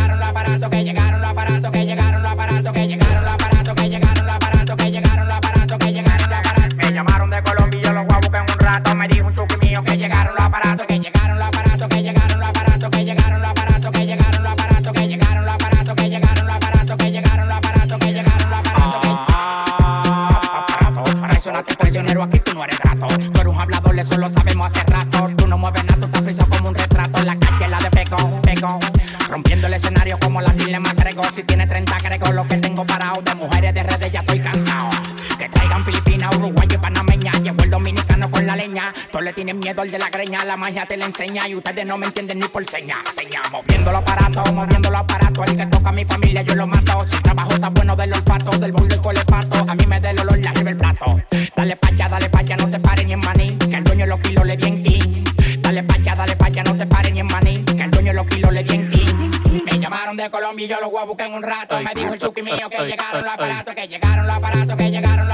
[SPEAKER 32] magia te la enseña y ustedes no me entienden ni por seña. Seña, moviendo los aparatos, moviendo los aparatos. El que toca a mi familia yo lo mato. Si trabajo está bueno del olfato, del bol del colepato. A mí me da el olor, la lleva el plato. Dale pa' allá, dale pa' allá, no te pares ni en maní. Que el dueño los kilos le di en clean. Dale pa' allá, dale pa' allá, no te pares ni en maní. Que el dueño los kilos le di en clean. Me llamaron de Colombia
[SPEAKER 17] y
[SPEAKER 32] yo los voy a buscar en un rato. Me dijo el suki mío que llegaron los aparatos, que llegaron los aparatos, que llegaron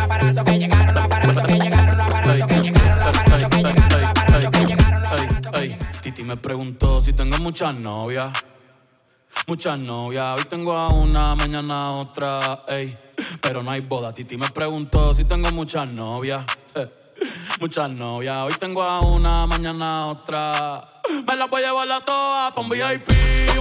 [SPEAKER 17] preguntó si tengo muchas novias. Muchas novias, hoy tengo a una, mañana otra, ey. Pero no hay boda. Titi me preguntó si tengo muchas novias. Muchas novias, hoy tengo a una, mañana otra. Me la voy a llevar a todas pa' un VIP,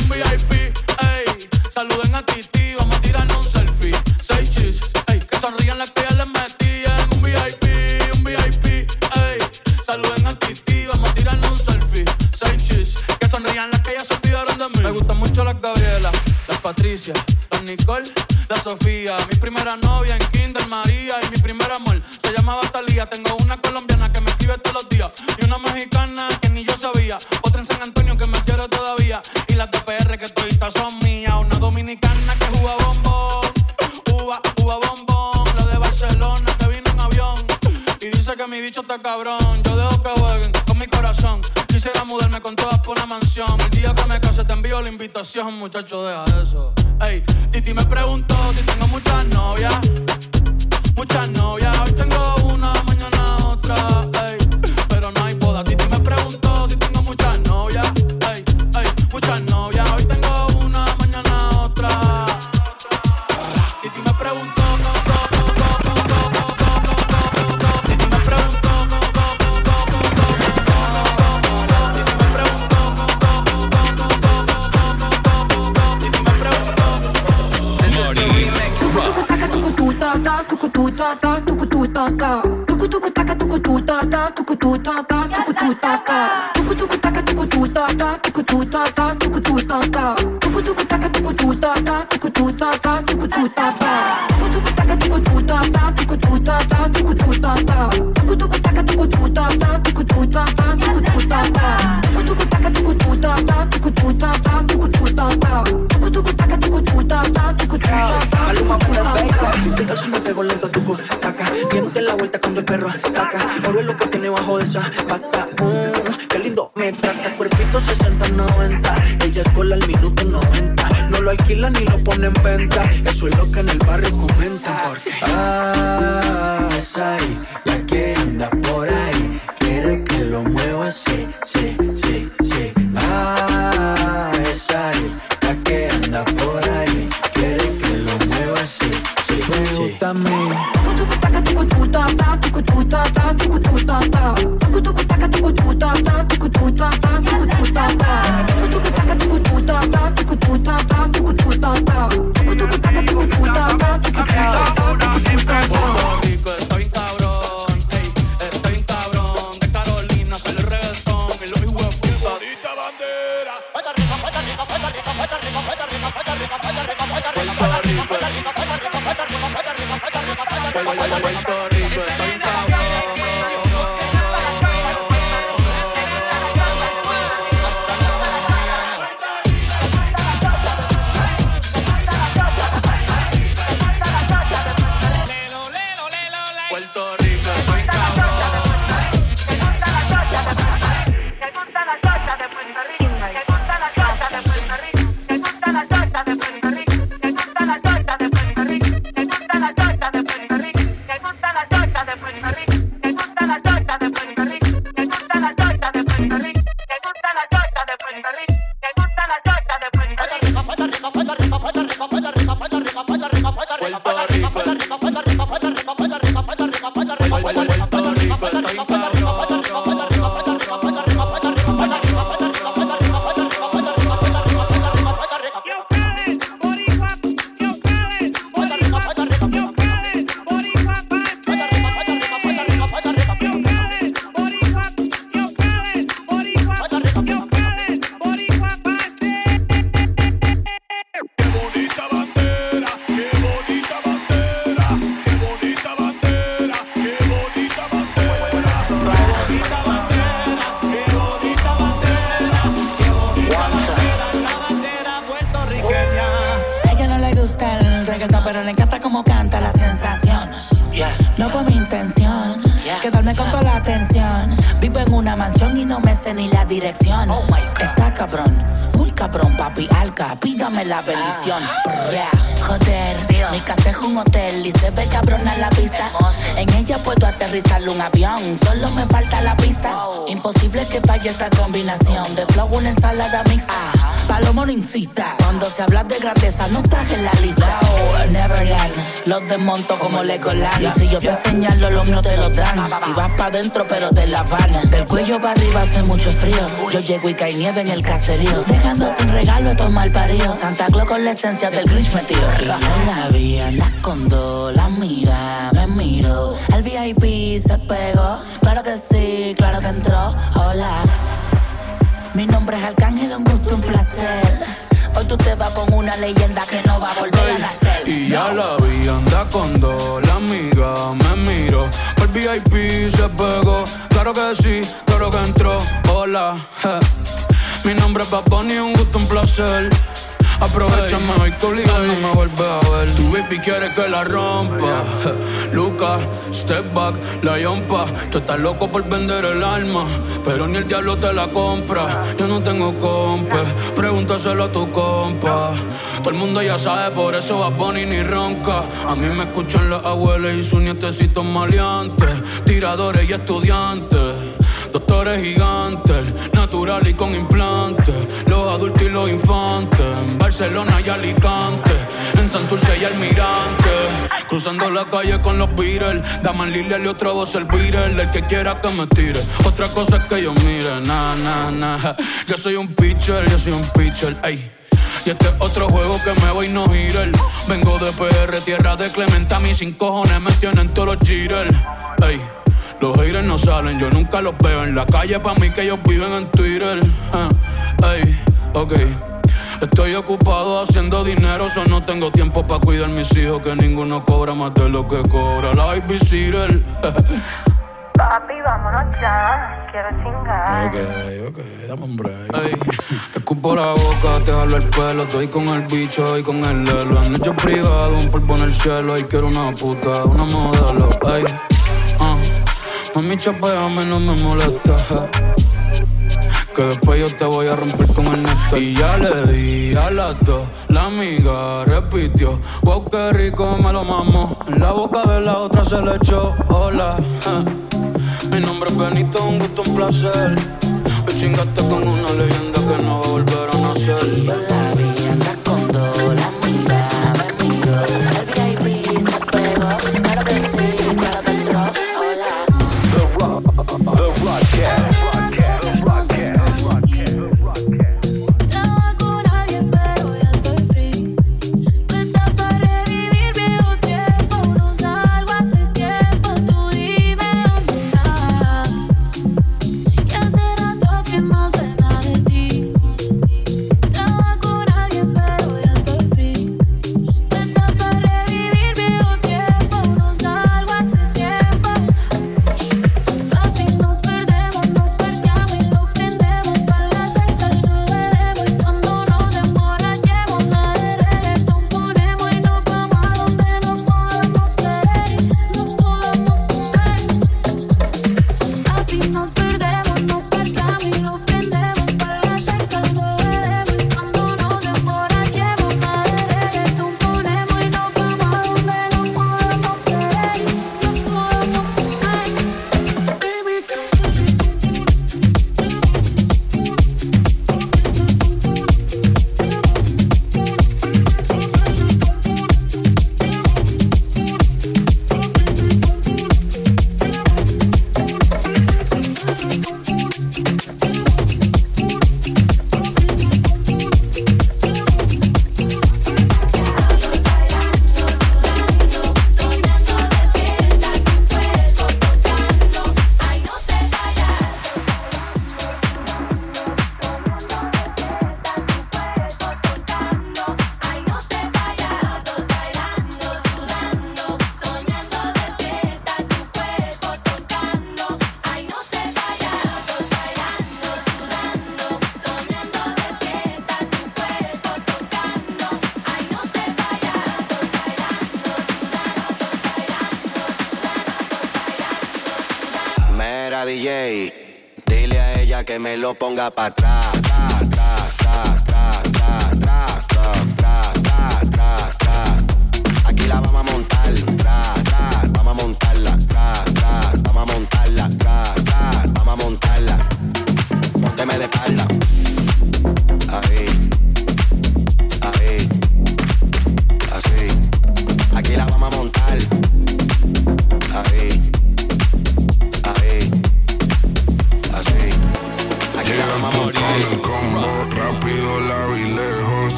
[SPEAKER 17] un VIP, ey. Saluden a Titi, vamos a tirarnos un selfie. Seis chis, ey. Que sonrían las que ya les metí en un VIP, un VIP, ey. Saluden a Titi, Me gustan mucho las Gabriela, las Patricia, las Nicole, la Sofía. Mi primera novia en Kinder María y mi primer amor se llamaba Talía. Tengo una colombiana que me escribe todos los días y una mexicana que ni yo sabía. Otra en San Antonio que me quiere todavía y las de PR que toditas son mías. Una dominicana que juega bombón, uva, uva bombón. La de Barcelona que vino en avión y dice que mi bicho está cabrón. Yo dejo que jueguen con mi corazón. Quisiera mudarme con todas por una mansión. La invitación, muchacho, deja eso. Ey, Titi me preguntó si tengo muchas novias. Muchas novias, hoy tengo una, mañana otra. Ey, pero no hay boda. Titi me preguntó si tengo tuku ta taka taka taka taka taka taka tuku
[SPEAKER 20] Maluma pura baby. ¿Qué tal si me pego lento tuco? Taca, diente la vuelta cuando el perro ataca. Oro es lo que tiene bajo de esa pata. Mm, qué lindo me trata. Cuerpito 60-90. Ella es cola al minuto 90. No lo alquilan ni lo ponen en venta. Eso es lo que en el barrio comentan. Porque. Ah,
[SPEAKER 14] wait, wait, wait, desmonto como Legoland. Y si yo te señalo, los míos te lo dan. Y vas pa' dentro, pero te la van. Del cuello para arriba hace mucho frío. Yo llego y cae nieve en el caserío. Dejando sin regalo estos mal paridos. Santa Claus con la esencia del Grinch metido. Y yo la vi, la escondo, la mira, me miro. El VIP se pegó. Claro que sí, claro que entró. Hola. Mi nombre es Arcángel, un gusto, un placer. Hoy tú te vas con una leyenda que no va a volver a nacer.
[SPEAKER 17] Y ya la vi, anda con dos, la amiga me miró. El VIP se pegó, claro que sí, claro que entró. Hola, mi nombre es Bunny, un gusto, un placer. Aprovechame hoy que obligado no me vuelve a ver. Tu baby quiere que la rompa. Lucas, step back, la yompa. Tú estás loco por vender el alma, pero ni el diablo te la compra. Yo no tengo compa, pregúntaselo a tu compa. Todo el mundo ya sabe, por eso va Bunny ni ronca. A mí me escuchan las abuelas y sus nietecitos maleantes, tiradores y estudiantes. Doctores gigantes, natural y con implantes. Los adultos y los infantes. En Barcelona y Alicante. En Santurce y Almirante. Cruzando la calle con los Beatles. Daman Lilia y otra voz el Beatle. El que quiera que me tire. Otra cosa es que yo mire. Na, na, na. Yo soy un pitcher, yo soy un pitcher. Ey. Y este es otro juego que me voy no girar. Vengo de PR, tierra de Clemente. A mí sin cojones me tienen todos los jitters. Ey. Los haters no salen, yo nunca los veo en la calle. Pa' mí que ellos viven en Twitter. Ah, ey, ok. Estoy ocupado haciendo dinero, so no tengo tiempo para cuidar mis hijos, que ninguno cobra más de lo que cobra la baby Cyril.
[SPEAKER 33] Papi, vámonos ya. Quiero chingar.
[SPEAKER 17] Ok, ok, dame un break. Ey, te escupo la boca, te jalo el pelo, estoy con el bicho y con el lelo. Hecho privado, un polvo en el cielo, y quiero una puta, una modelo. Ey. Mami, chapeame, no me molesta. Que después yo te voy a romper con el néctar. Y ya le di a las dos. La amiga repitió. Wow, qué rico me lo mamo. En la boca de la otra se le echó. Hola. Mi nombre es Benito, un gusto, un placer. Hoy chingaste con una leyenda que no va a volver a nacer.
[SPEAKER 34] Lo
[SPEAKER 35] ponga para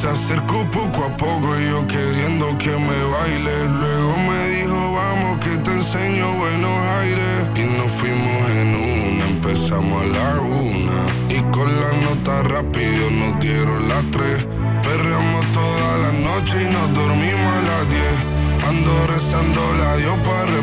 [SPEAKER 36] Se acercó poco a poco y yo queriendo que me baile. Luego me dijo, vamos que te enseño buenos aires. Y nos fuimos en una, empezamos a la una. Y con la nota rápido nos dieron las tres. Perreamos toda la noche y nos dormimos a las diez. Ando rezando la dio para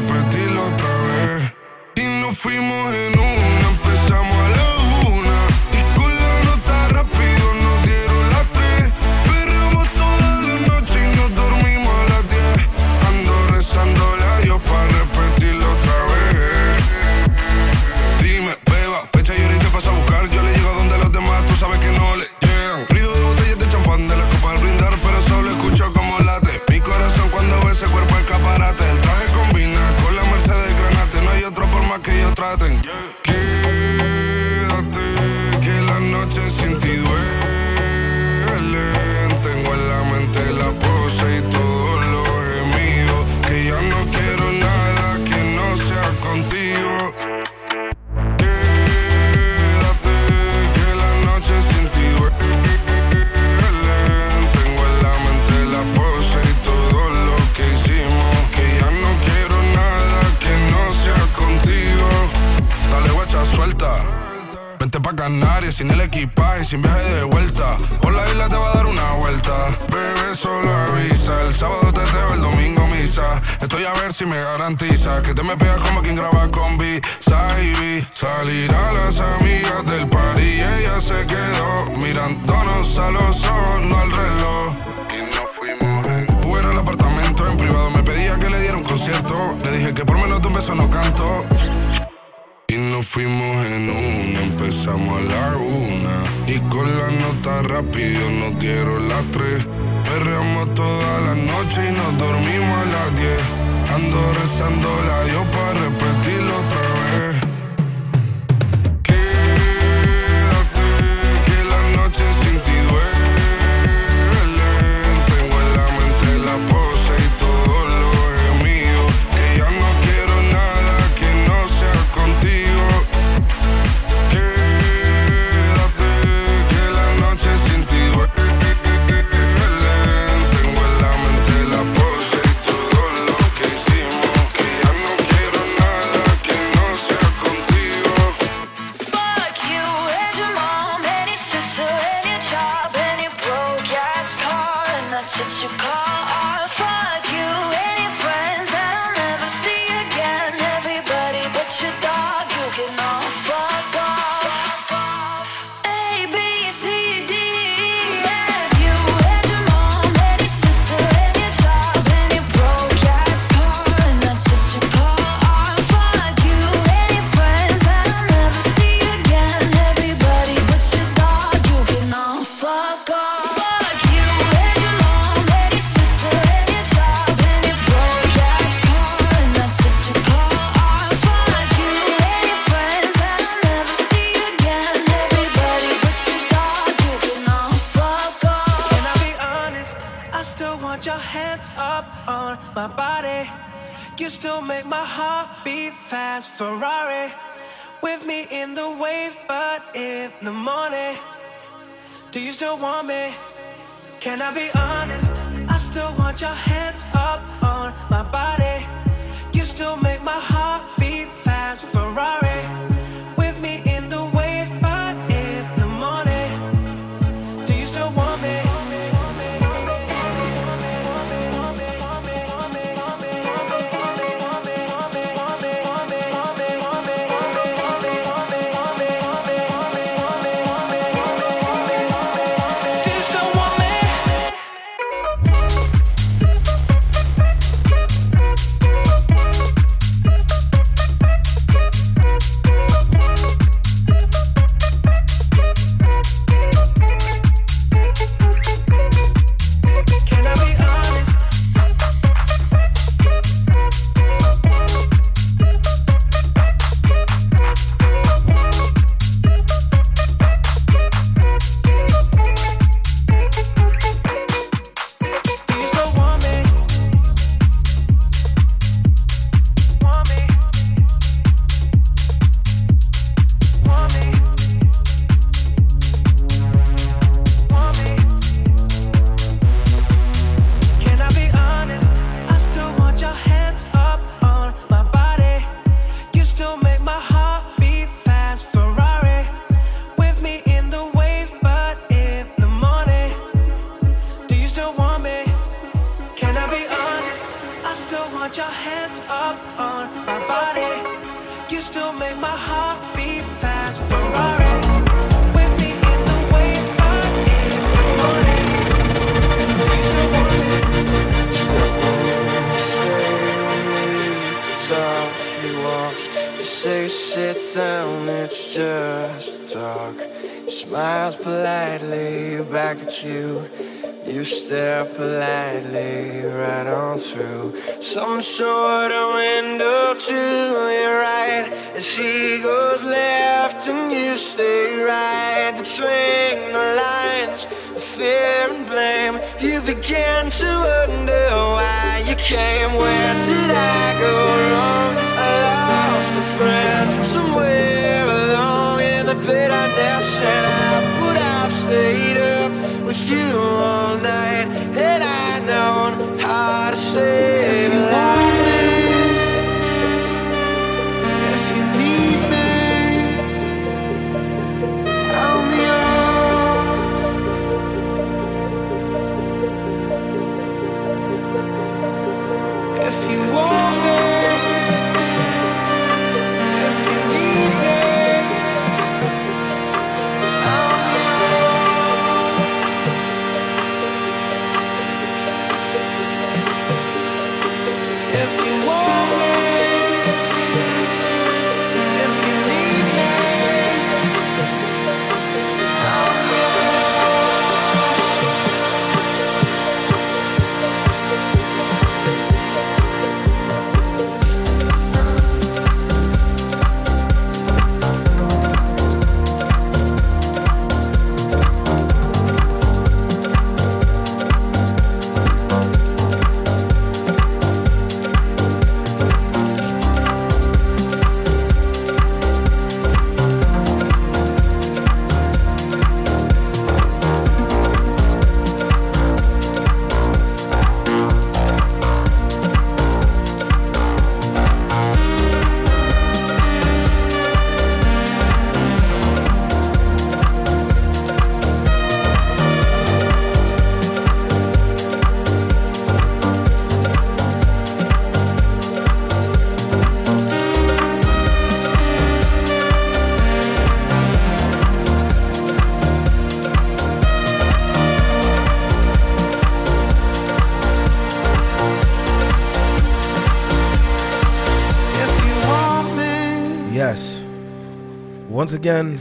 [SPEAKER 37] again,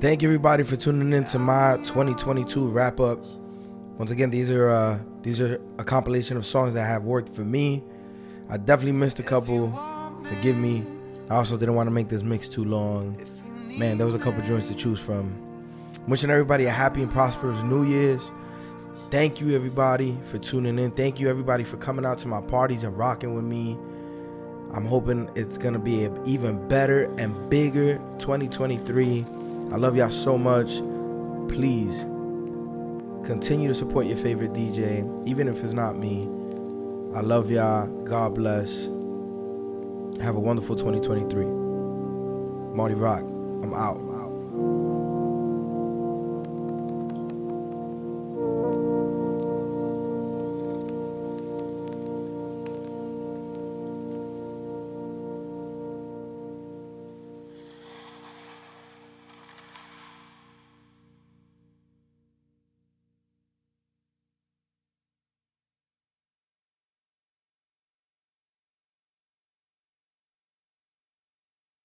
[SPEAKER 37] thank you everybody for tuning in to my 2022 wrap up. Once again, these are uh, these are a compilation of songs that have worked for me. I definitely missed a couple. Forgive me. I also didn't want to make this mix too long. Man, there was a couple joints to choose from. Wishing everybody a happy and prosperous New Year's. Thank you everybody for tuning in. Thank you everybody for coming out to my parties and rocking with me. I'm hoping it's gonna be an even better and bigger 2023. I love y'all so much. Please continue to support your favorite DJ, even if it's not me. I love y'all. God bless. Have a wonderful 2023. Marty Rock, I'm out.